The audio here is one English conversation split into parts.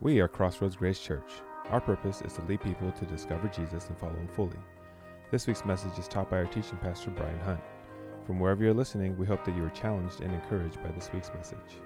We are Crossroads Grace Church. Our purpose is to lead people to discover Jesus and follow him fully. This week's message is taught by our teaching pastor, Brian Hunt. From wherever you're listening, we hope that you are challenged and encouraged by this week's message.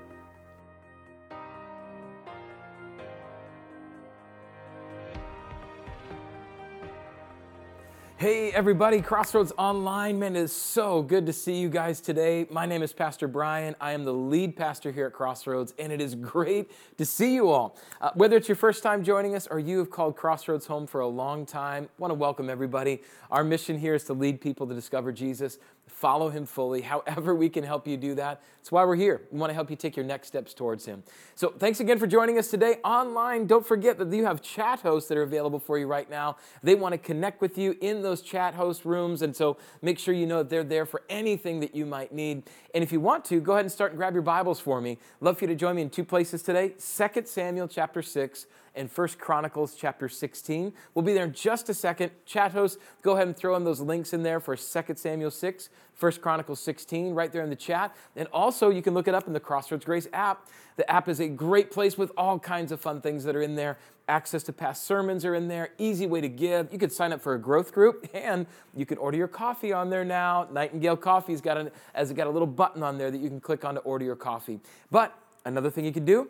Hey, everybody, Crossroads Online. Man, it is so good to see you guys today. My name is Pastor Brian. I am the lead pastor here at Crossroads, and it is great to see you all. Uh, whether it's your first time joining us or you have called Crossroads home for a long time, I want to welcome everybody. Our mission here is to lead people to discover Jesus follow him fully. However, we can help you do that. That's why we're here. We want to help you take your next steps towards him. So, thanks again for joining us today online. Don't forget that you have chat hosts that are available for you right now. They want to connect with you in those chat host rooms. And so, make sure you know that they're there for anything that you might need. And if you want to, go ahead and start and grab your Bibles for me. Love for you to join me in two places today 2 Samuel chapter 6 and First Chronicles chapter 16. We'll be there in just a second. Chat hosts, go ahead and throw in those links in there for 2 Samuel 6, First Chronicles 16, right there in the chat. And also, you can look it up in the Crossroads Grace app. The app is a great place with all kinds of fun things that are in there. Access to past sermons are in there. Easy way to give. You could sign up for a growth group, and you can order your coffee on there now. Nightingale Coffee's got has got a little button on there that you can click on to order your coffee. But another thing you can do,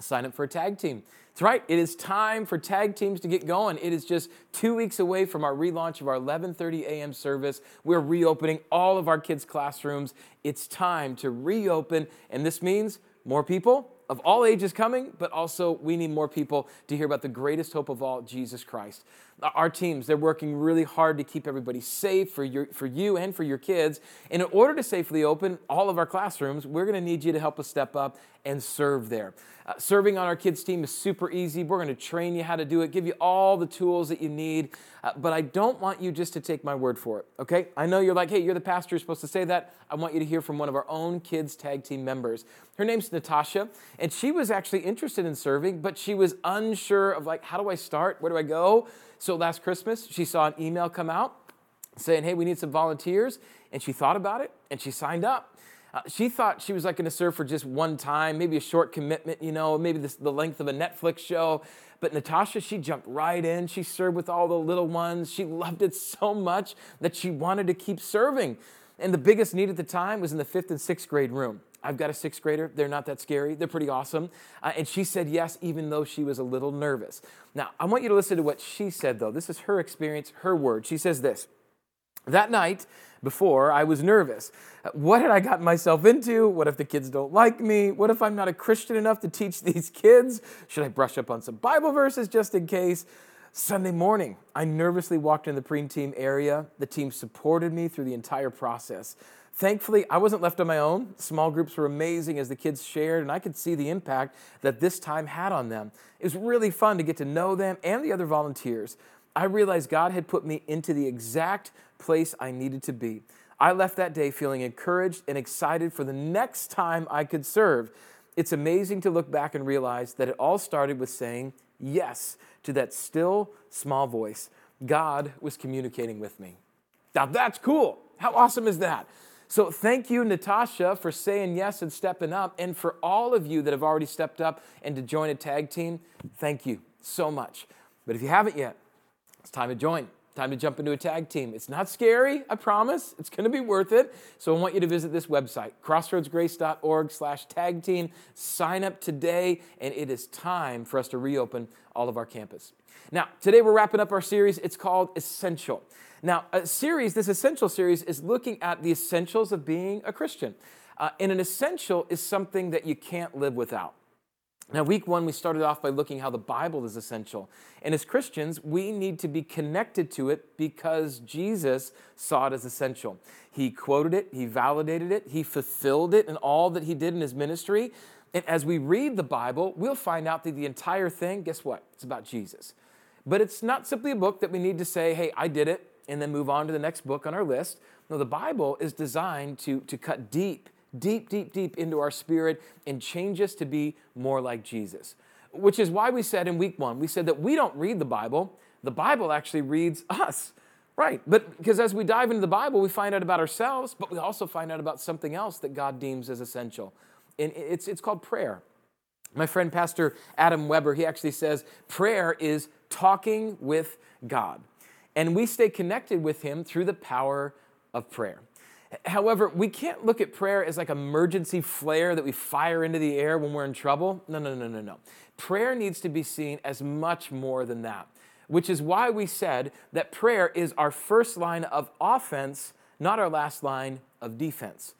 sign up for a tag team. That's right. It is time for tag teams to get going. It is just two weeks away from our relaunch of our 11:30 a.m. service. We're reopening all of our kids' classrooms. It's time to reopen, and this means more people of all ages coming, but also we need more people to hear about the greatest hope of all, Jesus Christ. Our teams, they're working really hard to keep everybody safe for, your, for you and for your kids. And in order to safely open all of our classrooms, we're going to need you to help us step up and serve there. Uh, serving on our kids' team is super easy. We're going to train you how to do it, give you all the tools that you need. Uh, but I don't want you just to take my word for it, okay? I know you're like, hey, you're the pastor, you're supposed to say that. I want you to hear from one of our own kids' tag team members. Her name's Natasha, and she was actually interested in serving, but she was unsure of like, how do I start? Where do I go? So last Christmas, she saw an email come out saying, hey, we need some volunteers. And she thought about it and she signed up. Uh, she thought she was like going to serve for just one time, maybe a short commitment, you know, maybe this, the length of a Netflix show. But Natasha, she jumped right in. She served with all the little ones. She loved it so much that she wanted to keep serving. And the biggest need at the time was in the fifth and sixth grade room. I've got a sixth grader. They're not that scary. They're pretty awesome. Uh, and she said yes, even though she was a little nervous. Now, I want you to listen to what she said, though. This is her experience, her word. She says this That night, before, I was nervous. What had I gotten myself into? What if the kids don't like me? What if I'm not a Christian enough to teach these kids? Should I brush up on some Bible verses just in case? Sunday morning, I nervously walked in the preteen area. The team supported me through the entire process. Thankfully, I wasn't left on my own. Small groups were amazing as the kids shared, and I could see the impact that this time had on them. It was really fun to get to know them and the other volunteers. I realized God had put me into the exact place I needed to be. I left that day feeling encouraged and excited for the next time I could serve. It's amazing to look back and realize that it all started with saying yes to that still small voice. God was communicating with me. Now that's cool. How awesome is that? So, thank you, Natasha, for saying yes and stepping up. And for all of you that have already stepped up and to join a tag team, thank you so much. But if you haven't yet, it's time to join. Time to jump into a tag team. It's not scary, I promise. It's going to be worth it. So I want you to visit this website, crossroadsgrace.org slash tag team. Sign up today, and it is time for us to reopen all of our campus. Now, today we're wrapping up our series. It's called Essential. Now, a series, this Essential series, is looking at the essentials of being a Christian. Uh, and an essential is something that you can't live without. Now, week one, we started off by looking how the Bible is essential. And as Christians, we need to be connected to it because Jesus saw it as essential. He quoted it, he validated it, he fulfilled it in all that he did in his ministry. And as we read the Bible, we'll find out that the entire thing, guess what? It's about Jesus. But it's not simply a book that we need to say, hey, I did it, and then move on to the next book on our list. No, the Bible is designed to, to cut deep deep, deep, deep into our spirit and change us to be more like Jesus. Which is why we said in week one, we said that we don't read the Bible, the Bible actually reads us. Right, but because as we dive into the Bible, we find out about ourselves, but we also find out about something else that God deems as essential. And it's, it's called prayer. My friend Pastor Adam Weber, he actually says prayer is talking with God. And we stay connected with him through the power of prayer. However, we can't look at prayer as like emergency flare that we fire into the air when we're in trouble. No, no, no, no, no. Prayer needs to be seen as much more than that, which is why we said that prayer is our first line of offense, not our last line of defense.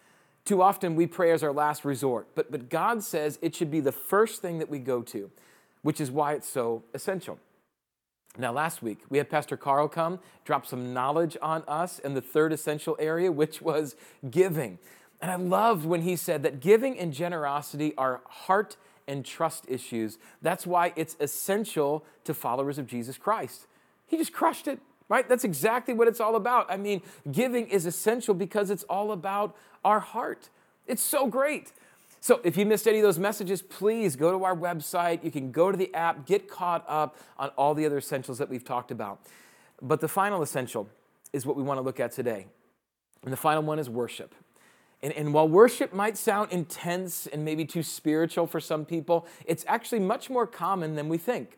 Too often we pray as our last resort, but, but God says it should be the first thing that we go to, which is why it's so essential. Now, last week, we had Pastor Carl come, drop some knowledge on us in the third essential area, which was giving. And I loved when he said that giving and generosity are heart and trust issues. That's why it's essential to followers of Jesus Christ. He just crushed it, right? That's exactly what it's all about. I mean, giving is essential because it's all about our heart. It's so great. So, if you missed any of those messages, please go to our website. You can go to the app, get caught up on all the other essentials that we've talked about. But the final essential is what we want to look at today. And the final one is worship. And, and, while worship might sound intense and maybe too spiritual for some people, it's actually much more common than we think.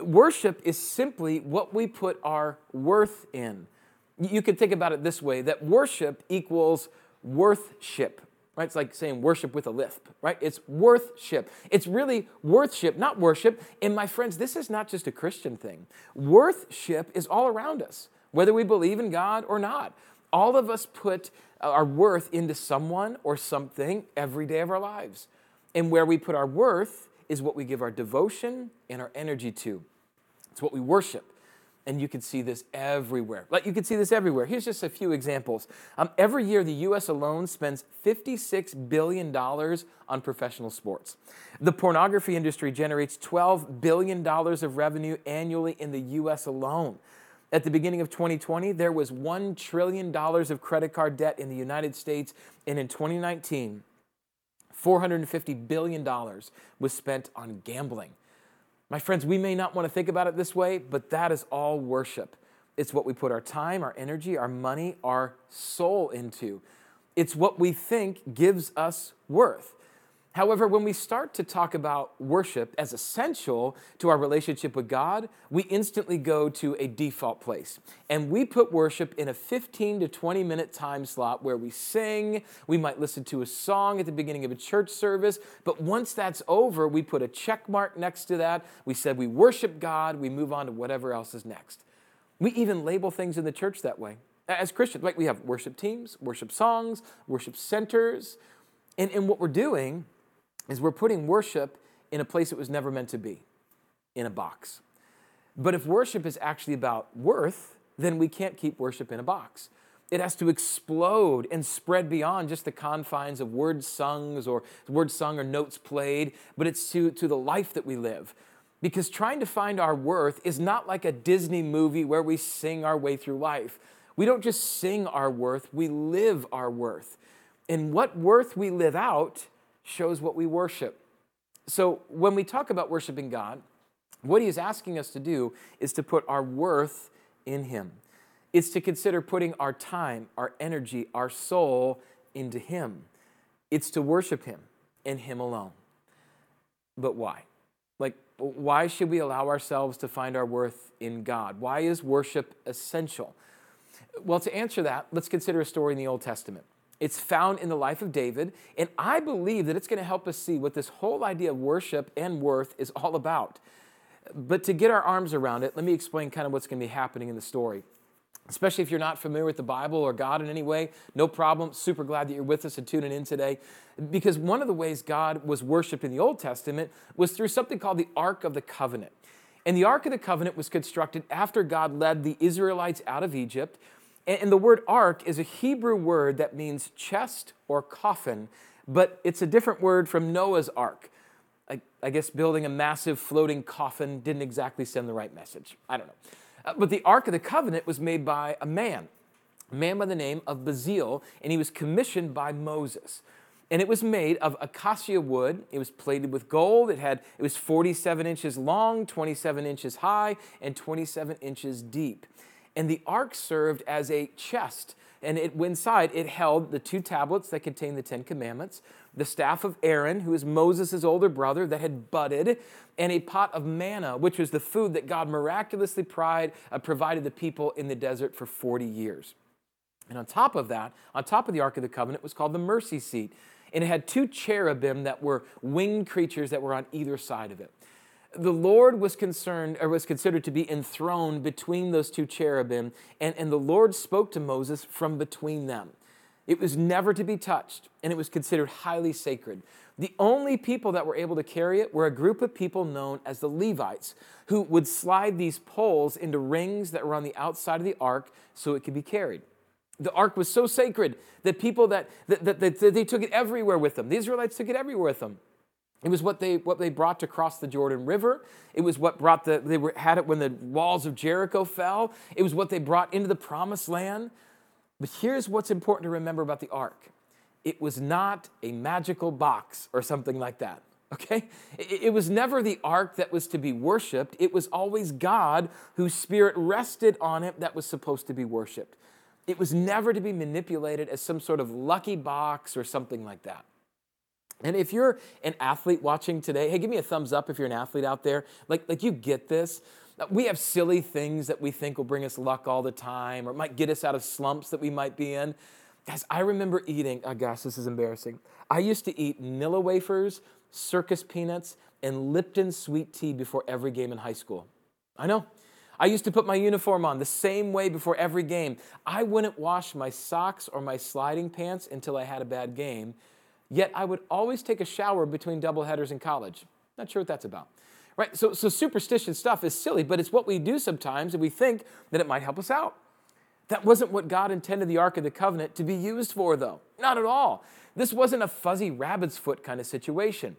Worship is simply what we put our worth in. You could think about it this way that worship equals worthship right? It's like saying worship with a lisp, right? It's worthship. It's really worthship, not worship. And my friends, this is not just a Christian thing. Worthship is all around us, whether we believe in God or not. All of us put uh, our worth into someone or something every day of our lives. And where we put our worth is what we give our devotion and our energy to. It's what we worship. And you can see this everywhere. Like you can see this everywhere. Here's just a few examples. Um, every year, the U.S. alone spends $56 billion on professional sports. The pornography industry generates $12 billion of revenue annually in the U.S. alone. At the beginning of 2020, there was $1 trillion of credit card debt in the United States. And in 2019, $450 billion was spent on gambling. My friends, we may not want to think about it this way, but that is all worship. It's what we put our time, our energy, our money, our soul into. It's what we think gives us worth. However, when we start to talk about worship as essential to our relationship with God, we instantly go to a default place. And we put worship in a 15 to 20 minute time slot where we sing, we might listen to a song at the beginning of a church service, but once that's over, we put a check mark next to that. We said we worship God, we move on to whatever else is next. We even label things in the church that way. As Christians, like we have worship teams, worship songs, worship centers. And, and what we're doing is we're putting worship in a place it was never meant to be, in a box. But if worship is actually about worth, then we can't keep worship in a box. It has to explode and spread beyond just the confines of words sung or words sung or notes played, but it's to, to the life that we live. Because trying to find our worth is not like a Disney movie where we sing our way through life. We don't just sing our worth, we live our worth. And what worth we live out shows what we worship. So when we talk about worshiping God, what he is asking us to do is to put our worth in him. It's to consider putting our time, our energy, our soul into him. It's to worship him and him alone. But why? Like, why should we allow ourselves to find our worth in God? Why is worship essential? Well, to answer that, let's consider a story in the Old Testament. It's found in the life of David, and I believe that it's going to help us see what this whole idea of worship and worth is all about. But to get our arms around it, let me explain kind of what's going to be happening in the story. Especially if you're not familiar with the Bible or God in any way, no problem. Super glad that you're with us and tuning in today. Because one of the ways God was worshiped in the Old Testament was through something called the Ark of the Covenant. And the Ark of the Covenant was constructed after God led the Israelites out of Egypt and the word ark is a Hebrew word that means chest or coffin, but it's a different word from Noah's ark. I, I guess building a massive floating coffin didn't exactly send the right message. I don't know. Uh, but the Ark of the Covenant was made by a man, a man by the name of Bezalel, and he was commissioned by Moses. And it was made of acacia wood. It was plated with gold. It had it was 47 inches long, 27 inches high, and 27 inches deep. And the ark served as a chest. And it, inside, it held the two tablets that contained the Ten Commandments. the staff of Aaron, who is Moses' older brother, that had budded, and a pot of manna, which was the food that God miraculously uh, provided the people in the desert for 40 years. And on top of that, on top of the Ark of the Covenant, was called the mercy seat. And it had two cherubim that were winged creatures that were on either side of it. The Lord was concerned or was considered to be enthroned between those two cherubim, and, and the Lord spoke to Moses from between them. It was never to be touched, and it was considered highly sacred. The only people that were able to carry it were a group of people known as the Levites, who would slide these poles into rings that were on the outside of the ark so it could be carried. The ark was so sacred that people that, that, that, that they took it everywhere with them. The Israelites took it everywhere with them. It was what they, what they brought to cross the Jordan River. It was what brought the, they were, had it when the walls of Jericho fell. It was what they brought into the promised land. But here's what's important to remember about the ark it was not a magical box or something like that. Okay? It was never the ark that was to be worshiped. It was always God whose spirit rested on it that was supposed to be worshiped. It was never to be manipulated as some sort of lucky box or something like that. And if you're an athlete watching today, hey, give me a thumbs up if you're an athlete out there. Like, like you get this. We have silly things that we think will bring us luck all the time or might get us out of slumps that we might be in. Guys, I remember eating, oh gosh, this is embarrassing. I used to eat Nilla wafers, circus peanuts, and Lipton sweet tea before every game in high school. I know. I used to put my uniform on the same way before every game. I wouldn't wash my socks or my sliding pants until I had a bad game. Yet I would always take a shower between double headers in college. Not sure what that's about. Right? So, so superstition stuff is silly, but it's what we do sometimes and we think that it might help us out. That wasn't what God intended the Ark of the Covenant to be used for, though. Not at all. This wasn't a fuzzy rabbit's foot kind of situation.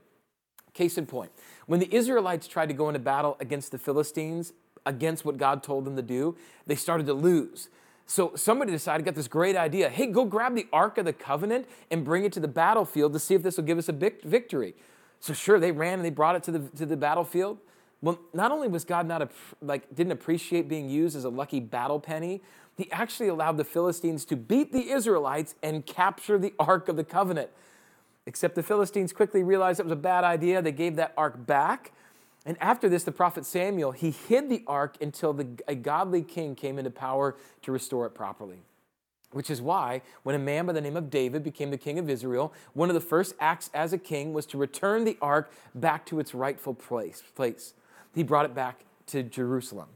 Case in point, when the Israelites tried to go into battle against the Philistines, against what God told them to do, they started to lose. So somebody decided, got this great idea. Hey, go grab the Ark of the Covenant and bring it to the battlefield to see if this will give us a victory. So sure, they ran and they brought it to the, to the battlefield. Well, not only was God not a, like didn't appreciate being used as a lucky battle penny, he actually allowed the Philistines to beat the Israelites and capture the Ark of the Covenant. Except the Philistines quickly realized it was a bad idea. They gave that ark back. And after this, the prophet Samuel, he hid the ark until the, a godly king came into power to restore it properly. Which is why, when a man by the name of David became the king of Israel, one of the first acts as a king was to return the ark back to its rightful place. place. He brought it back to Jerusalem.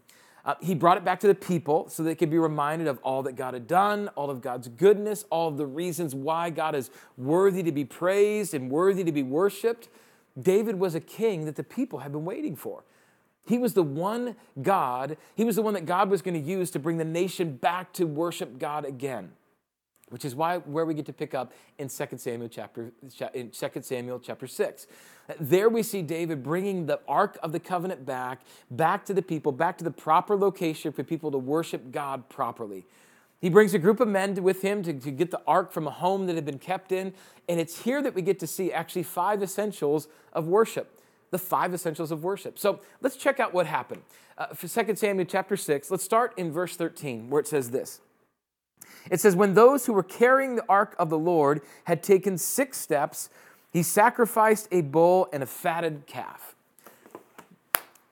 Uh, he brought it back to the people so they could be reminded of all that God had done, all of God's goodness, all of the reasons why God is worthy to be praised and worthy to be worshiped. David was a king that the people had been waiting for. He was the one God, he was the one that God was going to use to bring the nation back to worship God again. Which is why where we get to pick up in 2 Samuel chapter in 2 Samuel chapter 6. There we see David bringing the ark of the covenant back, back to the people, back to the proper location for people to worship God properly. He brings a group of men with him to, to get the ark from a home that had been kept in. And it's here that we get to see actually five essentials of worship. The five essentials of worship. So let's check out what happened. Uh, for 2 Samuel chapter 6, let's start in verse 13, where it says this. It says, When those who were carrying the ark of the Lord had taken six steps, he sacrificed a bull and a fatted calf.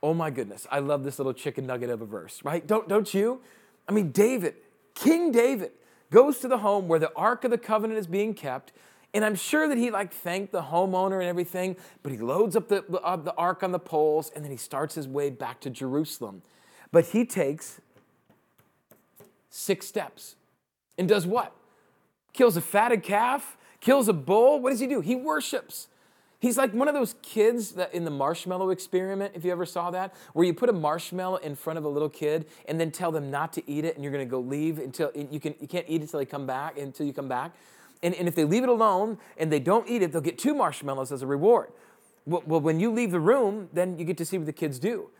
Oh my goodness, I love this little chicken nugget of a verse, right? Don't, don't you? I mean, David, King David, goes to the home where the Ark of the Covenant is being kept. And I'm sure that he like thanked the homeowner and everything, but he loads up the, uh, the ark on the poles and then he starts his way back to Jerusalem. But he takes six steps and does what? Kills a fatted calf, kills a bull. What does he do? He worships. He's like one of those kids that in the marshmallow experiment, if you ever saw that, where you put a marshmallow in front of a little kid and then tell them not to eat it and you're gonna go leave until you can you can't eat it until they come back until you come back. And, and if they leave it alone and they don't eat it, they'll get two marshmallows as a reward. Well, well, when you leave the room, then you get to see what the kids do.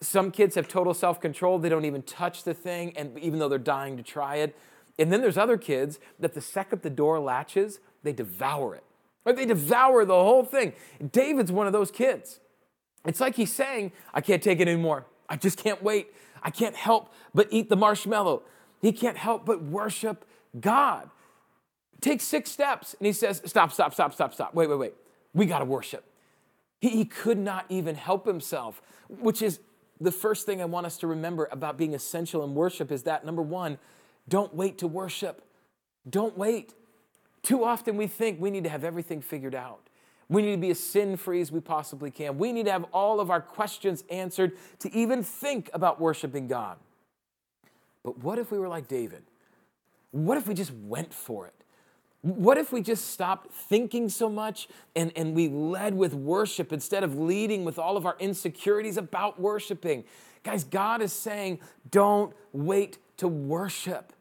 Some kids have total self control, they don't even touch the thing, and even though they're dying to try it. And then there's other kids that the second the door latches, they devour it. Right? They devour the whole thing. David's one of those kids. It's like he's saying, I can't take it anymore. I just can't wait. I can't help but eat the marshmallow. He can't help but worship God. takes six steps and he says, Stop, stop, stop, stop, stop. Wait, wait, wait. We got to worship. He, he could not even help himself, which is the first thing I want us to remember about being essential in worship is that number one, don't wait to worship. Don't wait. Too often we think we need to have everything figured out. We need to be as sin free as we possibly can. We need to have all of our questions answered to even think about worshiping God. But what if we were like David? What if we just went for it? What if we just stopped thinking so much and, and we led with worship instead of leading with all of our insecurities about worshiping? Guys, God is saying, don't wait to worship.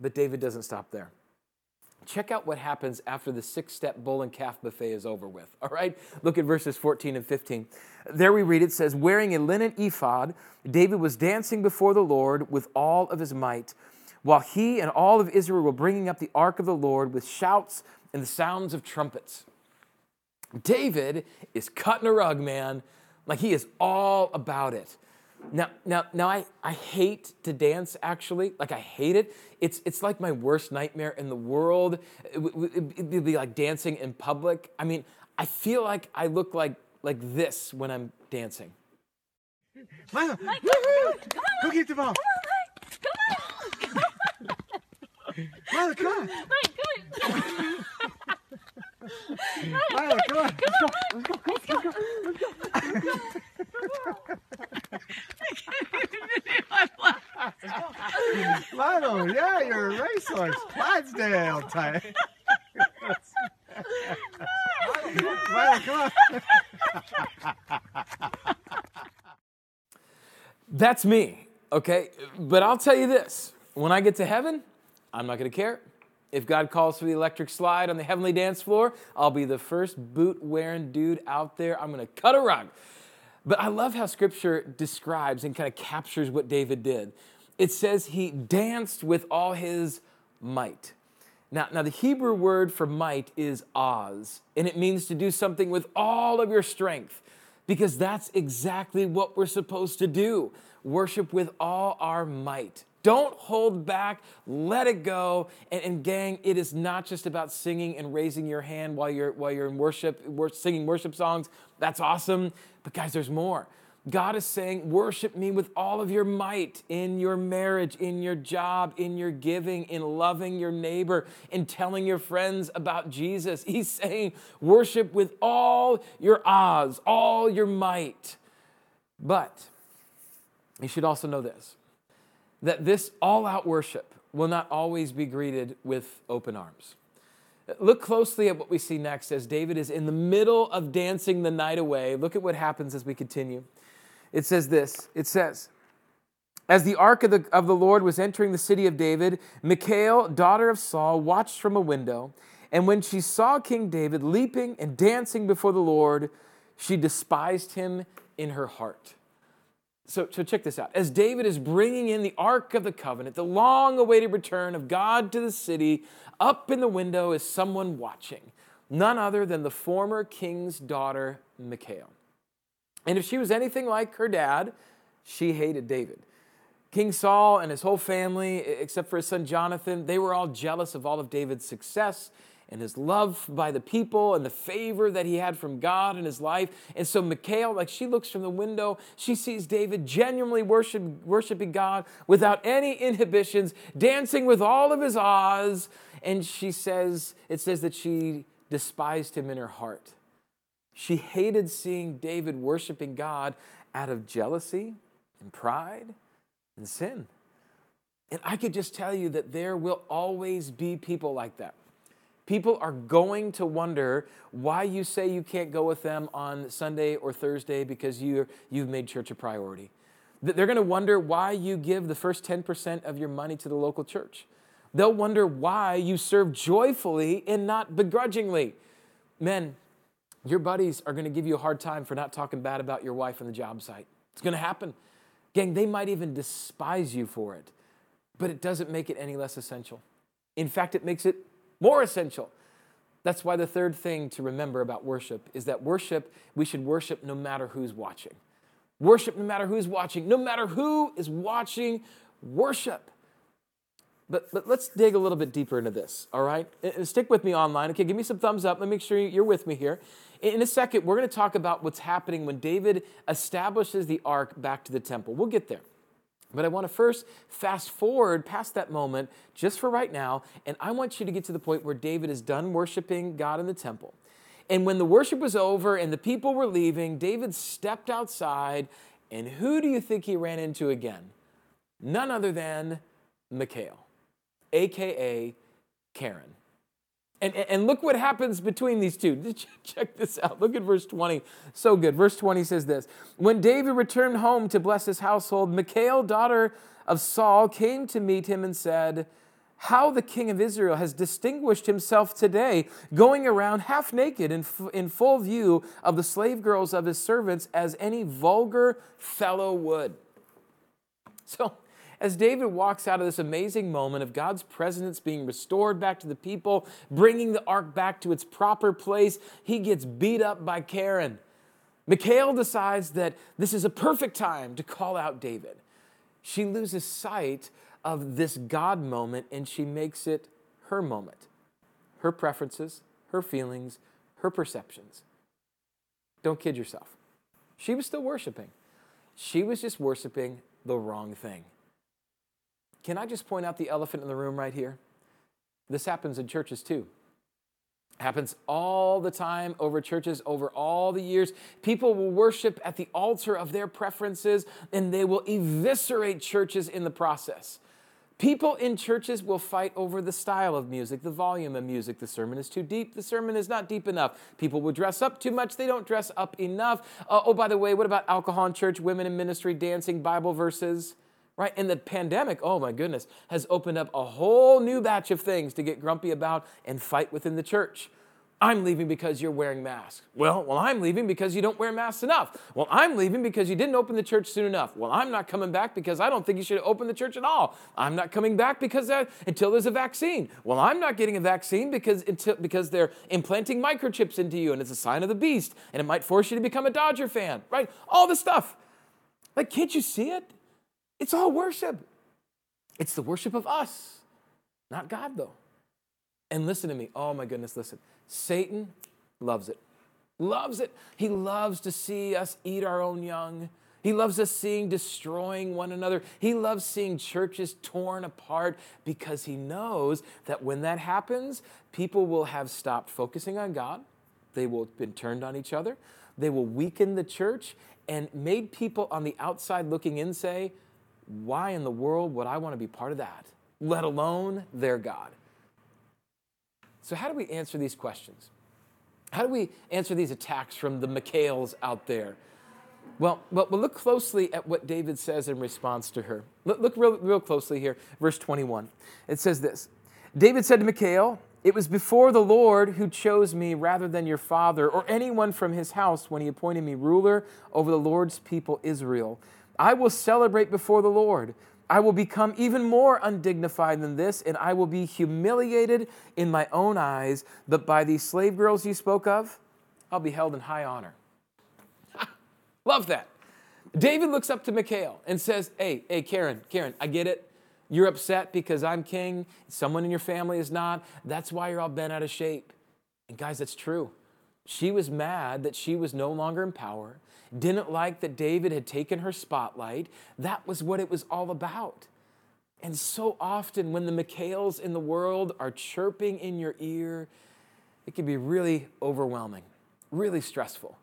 But David doesn't stop there. Check out what happens after the six step bull and calf buffet is over with. All right? Look at verses 14 and 15. There we read it says, Wearing a linen ephod, David was dancing before the Lord with all of his might while he and all of Israel were bringing up the ark of the Lord with shouts and the sounds of trumpets. David is cutting a rug, man. Like he is all about it. Now, now, now I, I hate to dance actually. Like I hate it. It's, it's like my worst nightmare in the world. It would be like dancing in public. I mean, I feel like I look like, like this when I'm dancing. Milo, Mike, woo, come on, come go get the ball. Come on, Mike. Milo, come on. Mike, come on. Milo, come on. Come Let's go. Let's go. Let's go. Let's go. Milo, yeah, you're a racehorse. Clydesdale type. Milo, come on. That's me, okay? But I'll tell you this when I get to heaven, I'm not gonna care. If God calls for the electric slide on the heavenly dance floor, I'll be the first boot wearing dude out there. I'm gonna cut a rug. But I love how scripture describes and kind of captures what David did. It says he danced with all his might. Now, now the Hebrew word for might is oz, and it means to do something with all of your strength, because that's exactly what we're supposed to do. Worship with all our might. Don't hold back, let it go. And, and gang, it is not just about singing and raising your hand while you're while you're in worship, wor- singing worship songs. That's awesome. But guys, there's more. God is saying, worship me with all of your might in your marriage, in your job, in your giving, in loving your neighbor, in telling your friends about Jesus. He's saying, worship with all your oz, all your might. But you should also know this that this all out worship will not always be greeted with open arms. Look closely at what we see next as David is in the middle of dancing the night away. Look at what happens as we continue. It says this it says, As the ark of the, of the Lord was entering the city of David, Michal, daughter of Saul, watched from a window. And when she saw King David leaping and dancing before the Lord, she despised him in her heart. So, so check this out. As David is bringing in the Ark of the Covenant, the long awaited return of God to the city, up in the window is someone watching, none other than the former king's daughter, Michal. And if she was anything like her dad, she hated David. King Saul and his whole family, except for his son Jonathan, they were all jealous of all of David's success and his love by the people and the favor that he had from God in his life. And so Michal, like she looks from the window, she sees David genuinely worship, worshiping God without any inhibitions, dancing with all of his oz. And she says, it says that she despised him in her heart. She hated seeing David worshiping God out of jealousy and pride and sin. And I could just tell you that there will always be people like that. People are going to wonder why you say you can't go with them on Sunday or Thursday because you you've made church a priority. They're going to wonder why you give the first 10% of your money to the local church. They'll wonder why you serve joyfully and not begrudgingly. Men, your buddies are going to give you a hard time for not talking bad about your wife on the job site. It's going to happen. Gang, they might even despise you for it, but it doesn't make it any less essential. In fact, it makes it more essential. That's why the third thing to remember about worship is that worship, we should worship no matter who's watching. Worship no matter who's watching. No matter who is watching, worship. But, but let's dig a little bit deeper into this, all right? And stick with me online. Okay, give me some thumbs up. Let me make sure you're with me here. In a second, we're going to talk about what's happening when David establishes the ark back to the temple. We'll get there. But I want to first fast forward past that moment just for right now, and I want you to get to the point where David is done worshiping God in the temple. And when the worship was over and the people were leaving, David stepped outside, and who do you think he ran into again? None other than Michal, aka Karen. And, and look what happens between these two. Check this out. Look at verse 20. So good. Verse 20 says this When David returned home to bless his household, Michal, daughter of Saul, came to meet him and said, How the king of Israel has distinguished himself today, going around half naked in, in full view of the slave girls of his servants, as any vulgar fellow would. So, as David walks out of this amazing moment of God's presence being restored back to the people, bringing the ark back to its proper place, he gets beat up by Karen. Michal decides that this is a perfect time to call out David. She loses sight of this God moment and she makes it her moment. Her preferences, her feelings, her perceptions. Don't kid yourself. She was still worshiping. She was just worshiping the wrong thing. Can I just point out the elephant in the room right here? This happens in churches too. Happens all the time over churches, over all the years. People will worship at the altar of their preferences and they will eviscerate churches in the process. People in churches will fight over the style of music, the volume of music. The sermon is too deep, the sermon is not deep enough. People will dress up too much, they don't dress up enough. Uh, oh, by the way, what about alcohol in church, women in ministry, dancing, Bible verses? Right? And the pandemic, oh my goodness, has opened up a whole new batch of things to get grumpy about and fight within the church. I'm leaving because you're wearing masks. Well, well, I'm leaving because you don't wear masks enough. Well, I'm leaving because you didn't open the church soon enough. Well, I'm not coming back because I don't think you should open the church at all. I'm not coming back because until there's a vaccine. Well, I'm not getting a vaccine because until because they're implanting microchips into you and it's a sign of the beast and it might force you to become a Dodger fan, right? All this stuff. Like, can't you see it? It's all worship. It's the worship of us, not God, though. And listen to me. Oh, my goodness, listen. Satan loves it. Loves it. He loves to see us eat our own young. He loves us seeing destroying one another. He loves seeing churches torn apart because he knows that when that happens, people will have stopped focusing on God. They will have been turned on each other. They will weaken the church and made people on the outside looking in say, why in the world would I want to be part of that, let alone their God? So, how do we answer these questions? How do we answer these attacks from the Michals out there? Well, well, we'll look closely at what David says in response to her. Look, look real, real closely here, verse 21. It says this David said to Michal, It was before the Lord who chose me rather than your father or anyone from his house when he appointed me ruler over the Lord's people Israel. I will celebrate before the Lord. I will become even more undignified than this, and I will be humiliated in my own eyes. But by these slave girls you spoke of, I'll be held in high honor. Love that. David looks up to Michal and says, Hey, hey, Karen, Karen, I get it. You're upset because I'm king. Someone in your family is not. That's why you're all bent out of shape. And guys, that's true. She was mad that she was no longer in power didn't like that David had taken her spotlight. That was what it was all about. And so often, when the Michals in the world are chirping in your ear, it can be really overwhelming, really stressful.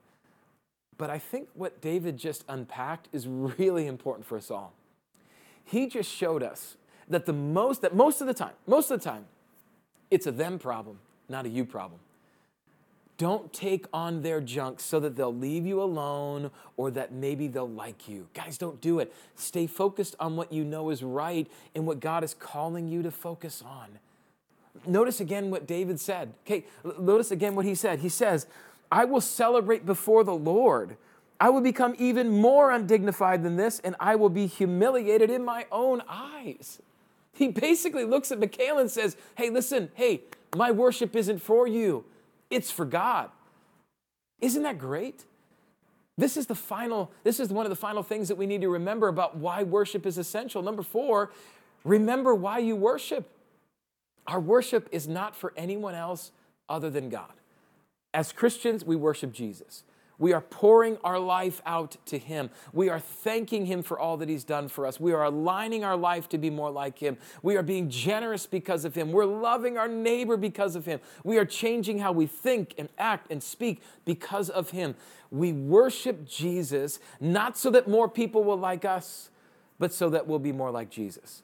But I think what David just unpacked is really important for us all. He just showed us that the most that most of the time, most of the time, it's a them problem, not a you problem. Don't take on their junk so that they'll leave you alone or that maybe they'll like you. Guys, don't do it. Stay focused on what you know is right and what God is calling you to focus on. Notice again what David said. Okay, notice again what he said. He says, I will celebrate before the Lord. I will become even more undignified than this, and I will be humiliated in my own eyes. He basically looks at Michael and says, Hey, listen, hey, my worship isn't for you. It's for God. Isn't that great? This is the final, this is one of the final things that we need to remember about why worship is essential. Number four, Remember why you worship. Our worship is not for anyone else other than God. As Christians, we worship Jesus. We are pouring our life out to Him. We are thanking Him for all that He's done for us. We are aligning our life to be more like Him. We are being generous because of Him. We're loving our neighbor because of Him. We are changing how we think and act and speak because of Him. We worship Jesus not so that more people will like us, but so that we'll be more like Jesus.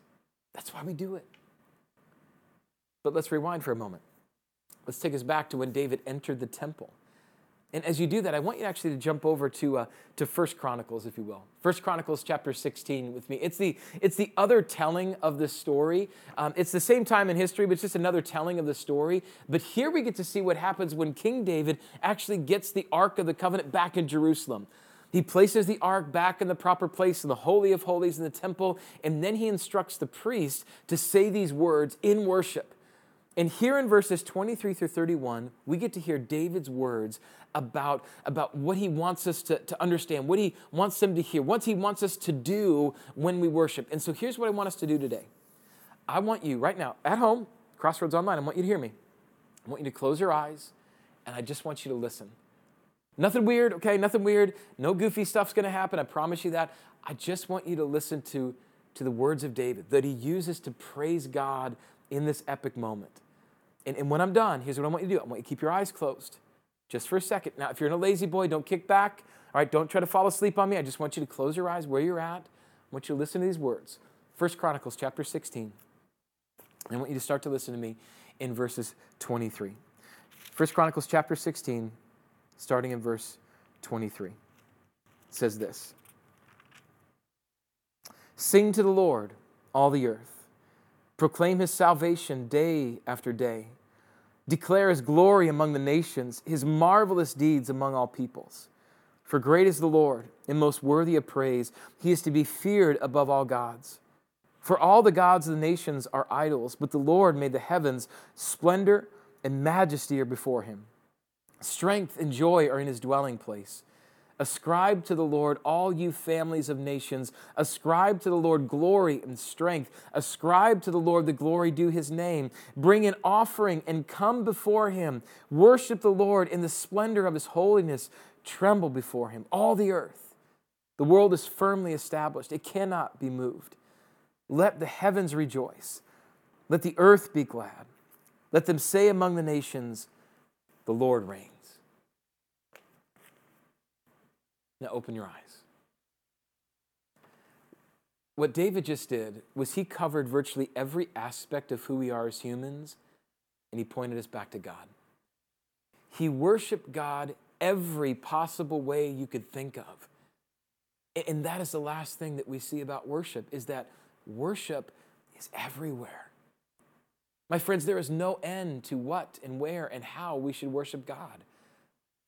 That's why we do it. But let's rewind for a moment. Let's take us back to when David entered the temple. And as you do that, I want you actually to jump over to, uh, to 1 Chronicles, if you will. First Chronicles chapter 16 with me. It's the, it's the other telling of the story. Um, it's the same time in history, but it's just another telling of the story. But here we get to see what happens when King David actually gets the Ark of the Covenant back in Jerusalem. He places the ark back in the proper place in the Holy of Holies in the temple, and then he instructs the priest to say these words in worship. And here in verses 23 through 31, we get to hear David's words about, about what he wants us to, to understand, what he wants them to hear, what he wants us to do when we worship. And so here's what I want us to do today. I want you right now, at home, Crossroads Online, I want you to hear me. I want you to close your eyes, and I just want you to listen. Nothing weird, okay? Nothing weird. No goofy stuff's gonna happen. I promise you that. I just want you to listen to, to the words of David that he uses to praise God in this epic moment. And, and when I'm done, here's what I want you to do I want you to keep your eyes closed just for a second. Now, if you're in a La-Z-Boy, don't kick back. All right, don't try to fall asleep on me. I just want you to close your eyes where you're at. I want you to listen to these words. First Chronicles chapter 16. I want you to start to listen to me in verses 23. First Chronicles chapter 16, starting in verse 23. Says this Sing to the Lord, all the earth. Proclaim his salvation day after day. Declare his glory among the nations, his marvelous deeds among all peoples. For great is the Lord, and most worthy of praise. He is to be feared above all gods. For all the gods of the nations are idols, but the Lord made the heavens. Splendor and majesty are before him. Strength and joy are in his dwelling place. Ascribe to the Lord, all you families of nations. Ascribe to the Lord glory and strength. Ascribe to the Lord the glory due his name. Bring an offering and come before him. Worship the Lord in the splendor of his holiness. Tremble before him, all the earth. The world is firmly established, it cannot be moved. Let the heavens rejoice. Let the earth be glad. Let them say among the nations, The Lord reigns. Now open your eyes. What David just did was he covered virtually every aspect of who we are as humans and he pointed us back to God. He worshiped God every possible way you could think of. And that is the last thing that we see about worship is that worship is everywhere. My friends, there is no end to what and where and how we should worship God.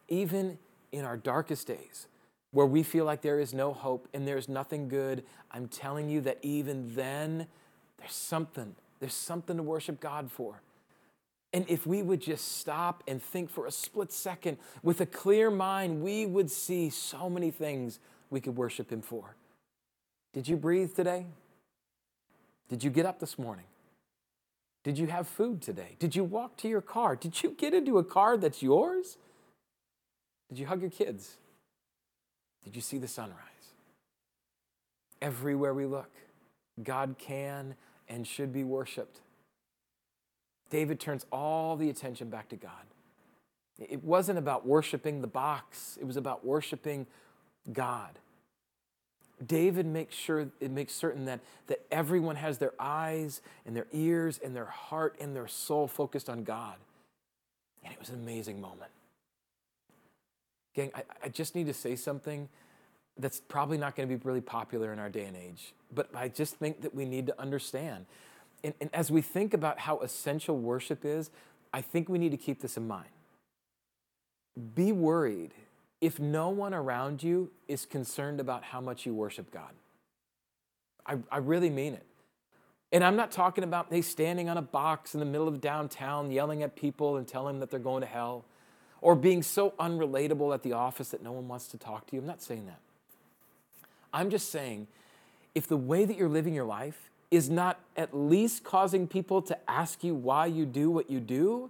Even in our darkest days, where we feel like there is no hope and there's nothing good, I'm telling you that even then, there's something. There's something to worship God for. And if we would just stop and think for a split second with a clear mind, we would see so many things we could worship Him for. Did you breathe today? Did you get up this morning? Did you have food today? Did you walk to your car? Did you get into a car that's yours? Did you hug your kids? Did you see the sunrise? Everywhere we look, God can and should be worshiped. David turns all the attention back to God. It wasn't about worshiping the box, it was about worshiping God. David makes sure it makes certain that, that everyone has their eyes and their ears and their heart and their soul focused on God. And it was an amazing moment. Gang, I, I just need to say something that's probably not going to be really popular in our day and age, but I just think that we need to understand. And, and as we think about how essential worship is, I think we need to keep this in mind. Be worried if no one around you is concerned about how much you worship God. I, I really mean it. And I'm not talking about they standing on a box in the middle of downtown yelling at people and telling them that they're going to hell or being so unrelatable at the office that no one wants to talk to you. I'm not saying that. I'm just saying if the way that you're living your life is not at least causing people to ask you why you do what you do,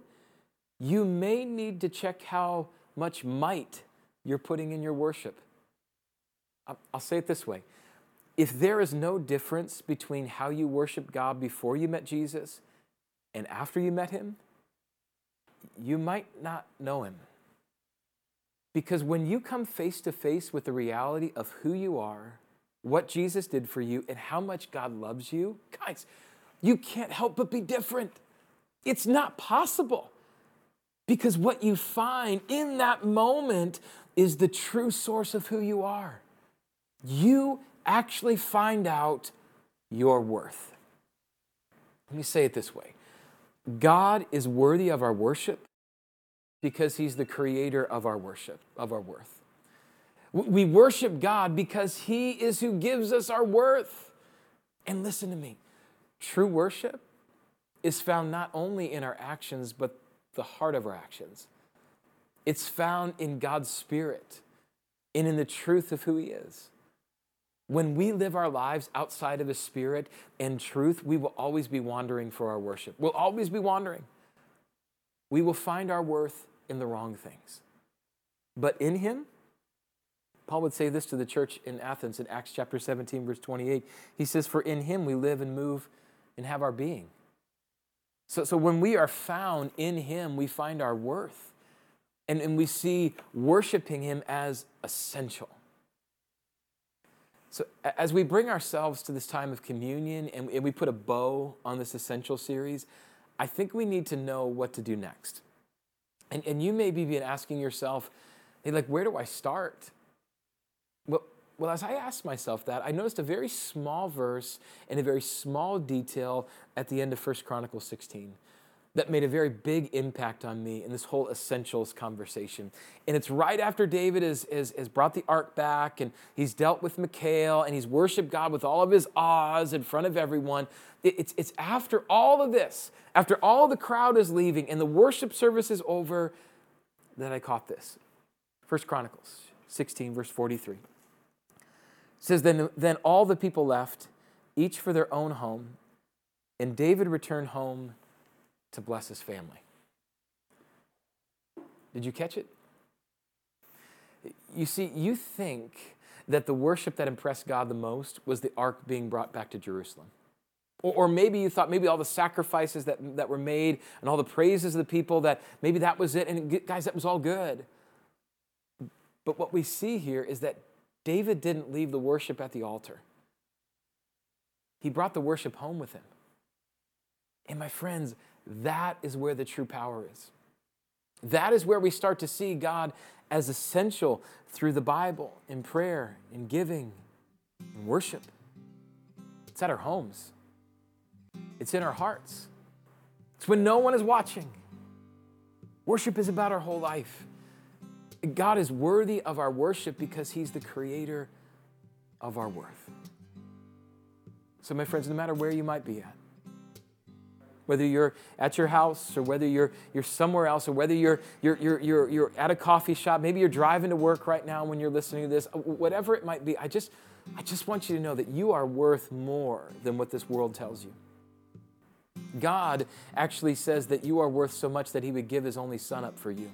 you may need to check how much might you're putting in your worship. I'll say it this way if there is no difference between how you worship God before you met Jesus and after you met him, you might not know him. Because when you come face to face with the reality of who you are, what Jesus did for you, and how much God loves you, guys, you can't help but be different. It's not possible. Because what you find in that moment is the true source of who you are. You actually find out your worth. Let me say it this way God is worthy of our worship because he's the creator of our worship, of our worth. We worship God because he is who gives us our worth. And listen to me true worship is found not only in our actions, but the heart of our actions. It's found in God's Spirit and in the truth of who He is. When we live our lives outside of His Spirit and truth, we will always be wandering for our worship. We'll always be wandering. We will find our worth in the wrong things. But in Him, Paul would say this to the church in Athens in Acts chapter 17, verse 28. He says, For in Him we live and move and have our being. So, so when we are found in Him, we find our worth. And, and we see worshiping Him as essential. So, as we bring ourselves to this time of communion and, we put a bow on this essential series, I think we need to know what to do next. And, and you may be asking yourself, hey, like, where do I start? Well, well, as I asked myself that, I noticed a very small verse and a very small detail at the end of 1 Chronicles 16 that made a very big impact on me in this whole essentials conversation. And it's right after David has, has, has brought the ark back and he's dealt with Michal and he's worshiped God with all of his ahs in front of everyone. It, it's, it's after all of this, after all the crowd is leaving and the worship service is over, that I caught this. First Chronicles 16, verse 43 says, then, then all the people left, each for their own home, and David returned home to bless his family. Did you catch it? You see, you think that the worship that impressed God the most was the ark being brought back to Jerusalem. Or, maybe you thought maybe all the sacrifices that, that were made and all the praises of the people that maybe that was it. And guys, that was all good. But what we see here is that David didn't leave the worship at the altar, he brought the worship home with him. And my friends, that is where the true power is. That is where we start to see God as essential through the Bible, in prayer, in giving, in worship. It's at our homes, it's in our hearts. It's when no one is watching. Worship is about our whole life. God is worthy of our worship because He's the creator of our worth. So, my friends, no matter where you might be at, whether you're at your house or whether you're, you're somewhere else or whether you're, you're, you're, you're, you're at a coffee shop, maybe you're driving to work right now when you're listening to this, uh, whatever it might be, I just, I just want you to know that you are worth more than what this world tells you. God actually says that you are worth so much that He would give His only Son up for you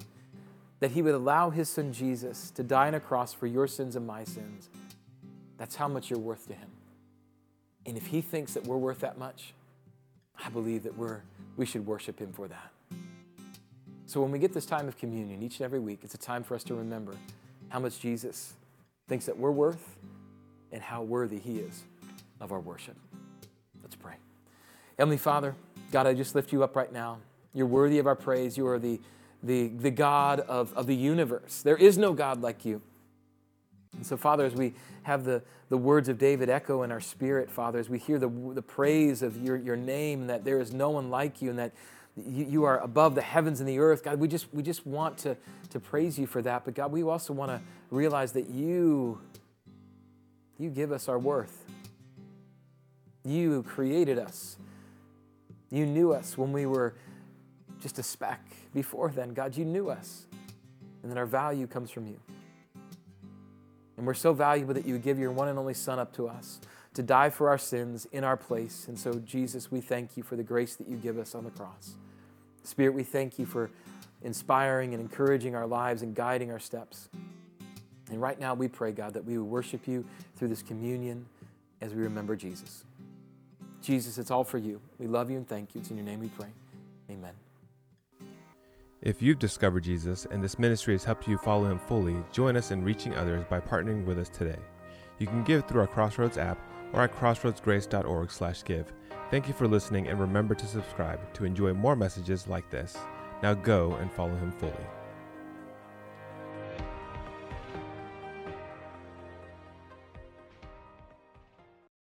that he would allow his son Jesus to die on a cross for your sins and my sins. That's how much you're worth to him. And if he thinks that we're worth that much, I believe that we're, we should worship him for that. So when we get this time of communion each and every week, it's a time for us to remember how much Jesus thinks that we're worth and how worthy he is of our worship. Let's pray. Heavenly Father, God, I just lift you up right now. You're worthy of our praise. You are the the, the God of, of the universe. There is no God like you. And so, Father, as we have the, the words of David echo in our spirit, Father, as we hear the, the praise of your, your name, that there is no one like you, and that you, you are above the heavens and the earth, God, we just, we just want to, to praise you for that. But, God, we also want to realize that you, you give us our worth. You created us. You knew us when we were just a speck before then. God, you knew us, and then our value comes from you. And we're so valuable that you give your one and only Son up to us to die for our sins in our place. And so, Jesus, we thank you for the grace that you give us on the cross. Spirit, we thank you for inspiring and encouraging our lives and guiding our steps. And right now, we pray, God, that we would worship you through this communion as we remember Jesus. Jesus, it's all for you. We love you and thank you. It's in your name we pray. Amen. If you've discovered Jesus and this ministry has helped you follow him fully, join us in reaching others by partnering with us today. You can give through our Crossroads app or at crossroadsgrace.org/give. Thank you for listening and remember to subscribe to enjoy more messages like this. Now go and follow him fully.